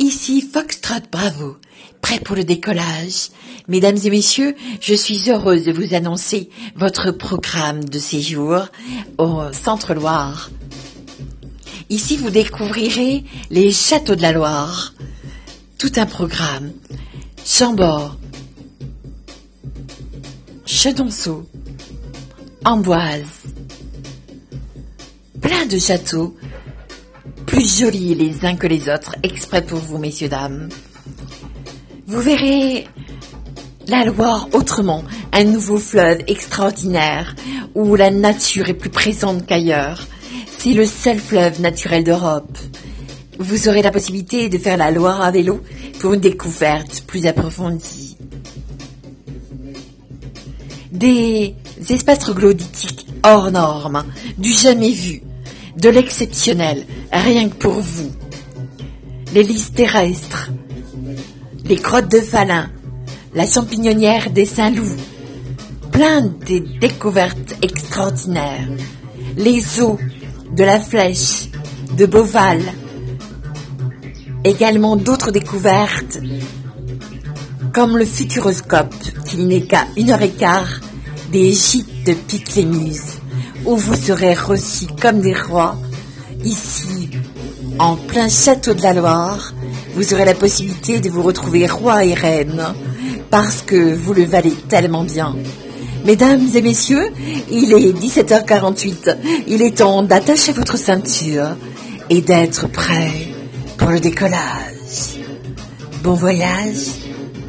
Ici Foxtrot Bravo, prêt pour le décollage. Mesdames et messieurs, je suis heureuse de vous annoncer votre programme de séjour au Centre-Loire. Ici, vous découvrirez les châteaux de la Loire. Tout un programme. Chambord, Chedonceau, Amboise. Plein de châteaux plus jolis les uns que les autres, exprès pour vous, messieurs, dames. Vous verrez la Loire autrement, un nouveau fleuve extraordinaire, où la nature est plus présente qu'ailleurs. C'est le seul fleuve naturel d'Europe. Vous aurez la possibilité de faire la Loire à vélo pour une découverte plus approfondie. Des espaces troglodytiques hors normes, du jamais vu, de l'exceptionnel, rien que pour vous. Les listes terrestres, les grottes de Falin, la champignonnière des Saint-Loup, plein de découvertes extraordinaires, les eaux de la Flèche, de Beauval, également d'autres découvertes, comme le Futuroscope, qui n'est qu'à une heure et quart des gîtes de Pique-les-Muses où vous serez reçus comme des rois. Ici, en plein château de la Loire, vous aurez la possibilité de vous retrouver roi et reine, parce que vous le valez tellement bien. Mesdames et messieurs, il est 17h48. Il est temps d'attacher votre ceinture et d'être prêt pour le décollage. Bon voyage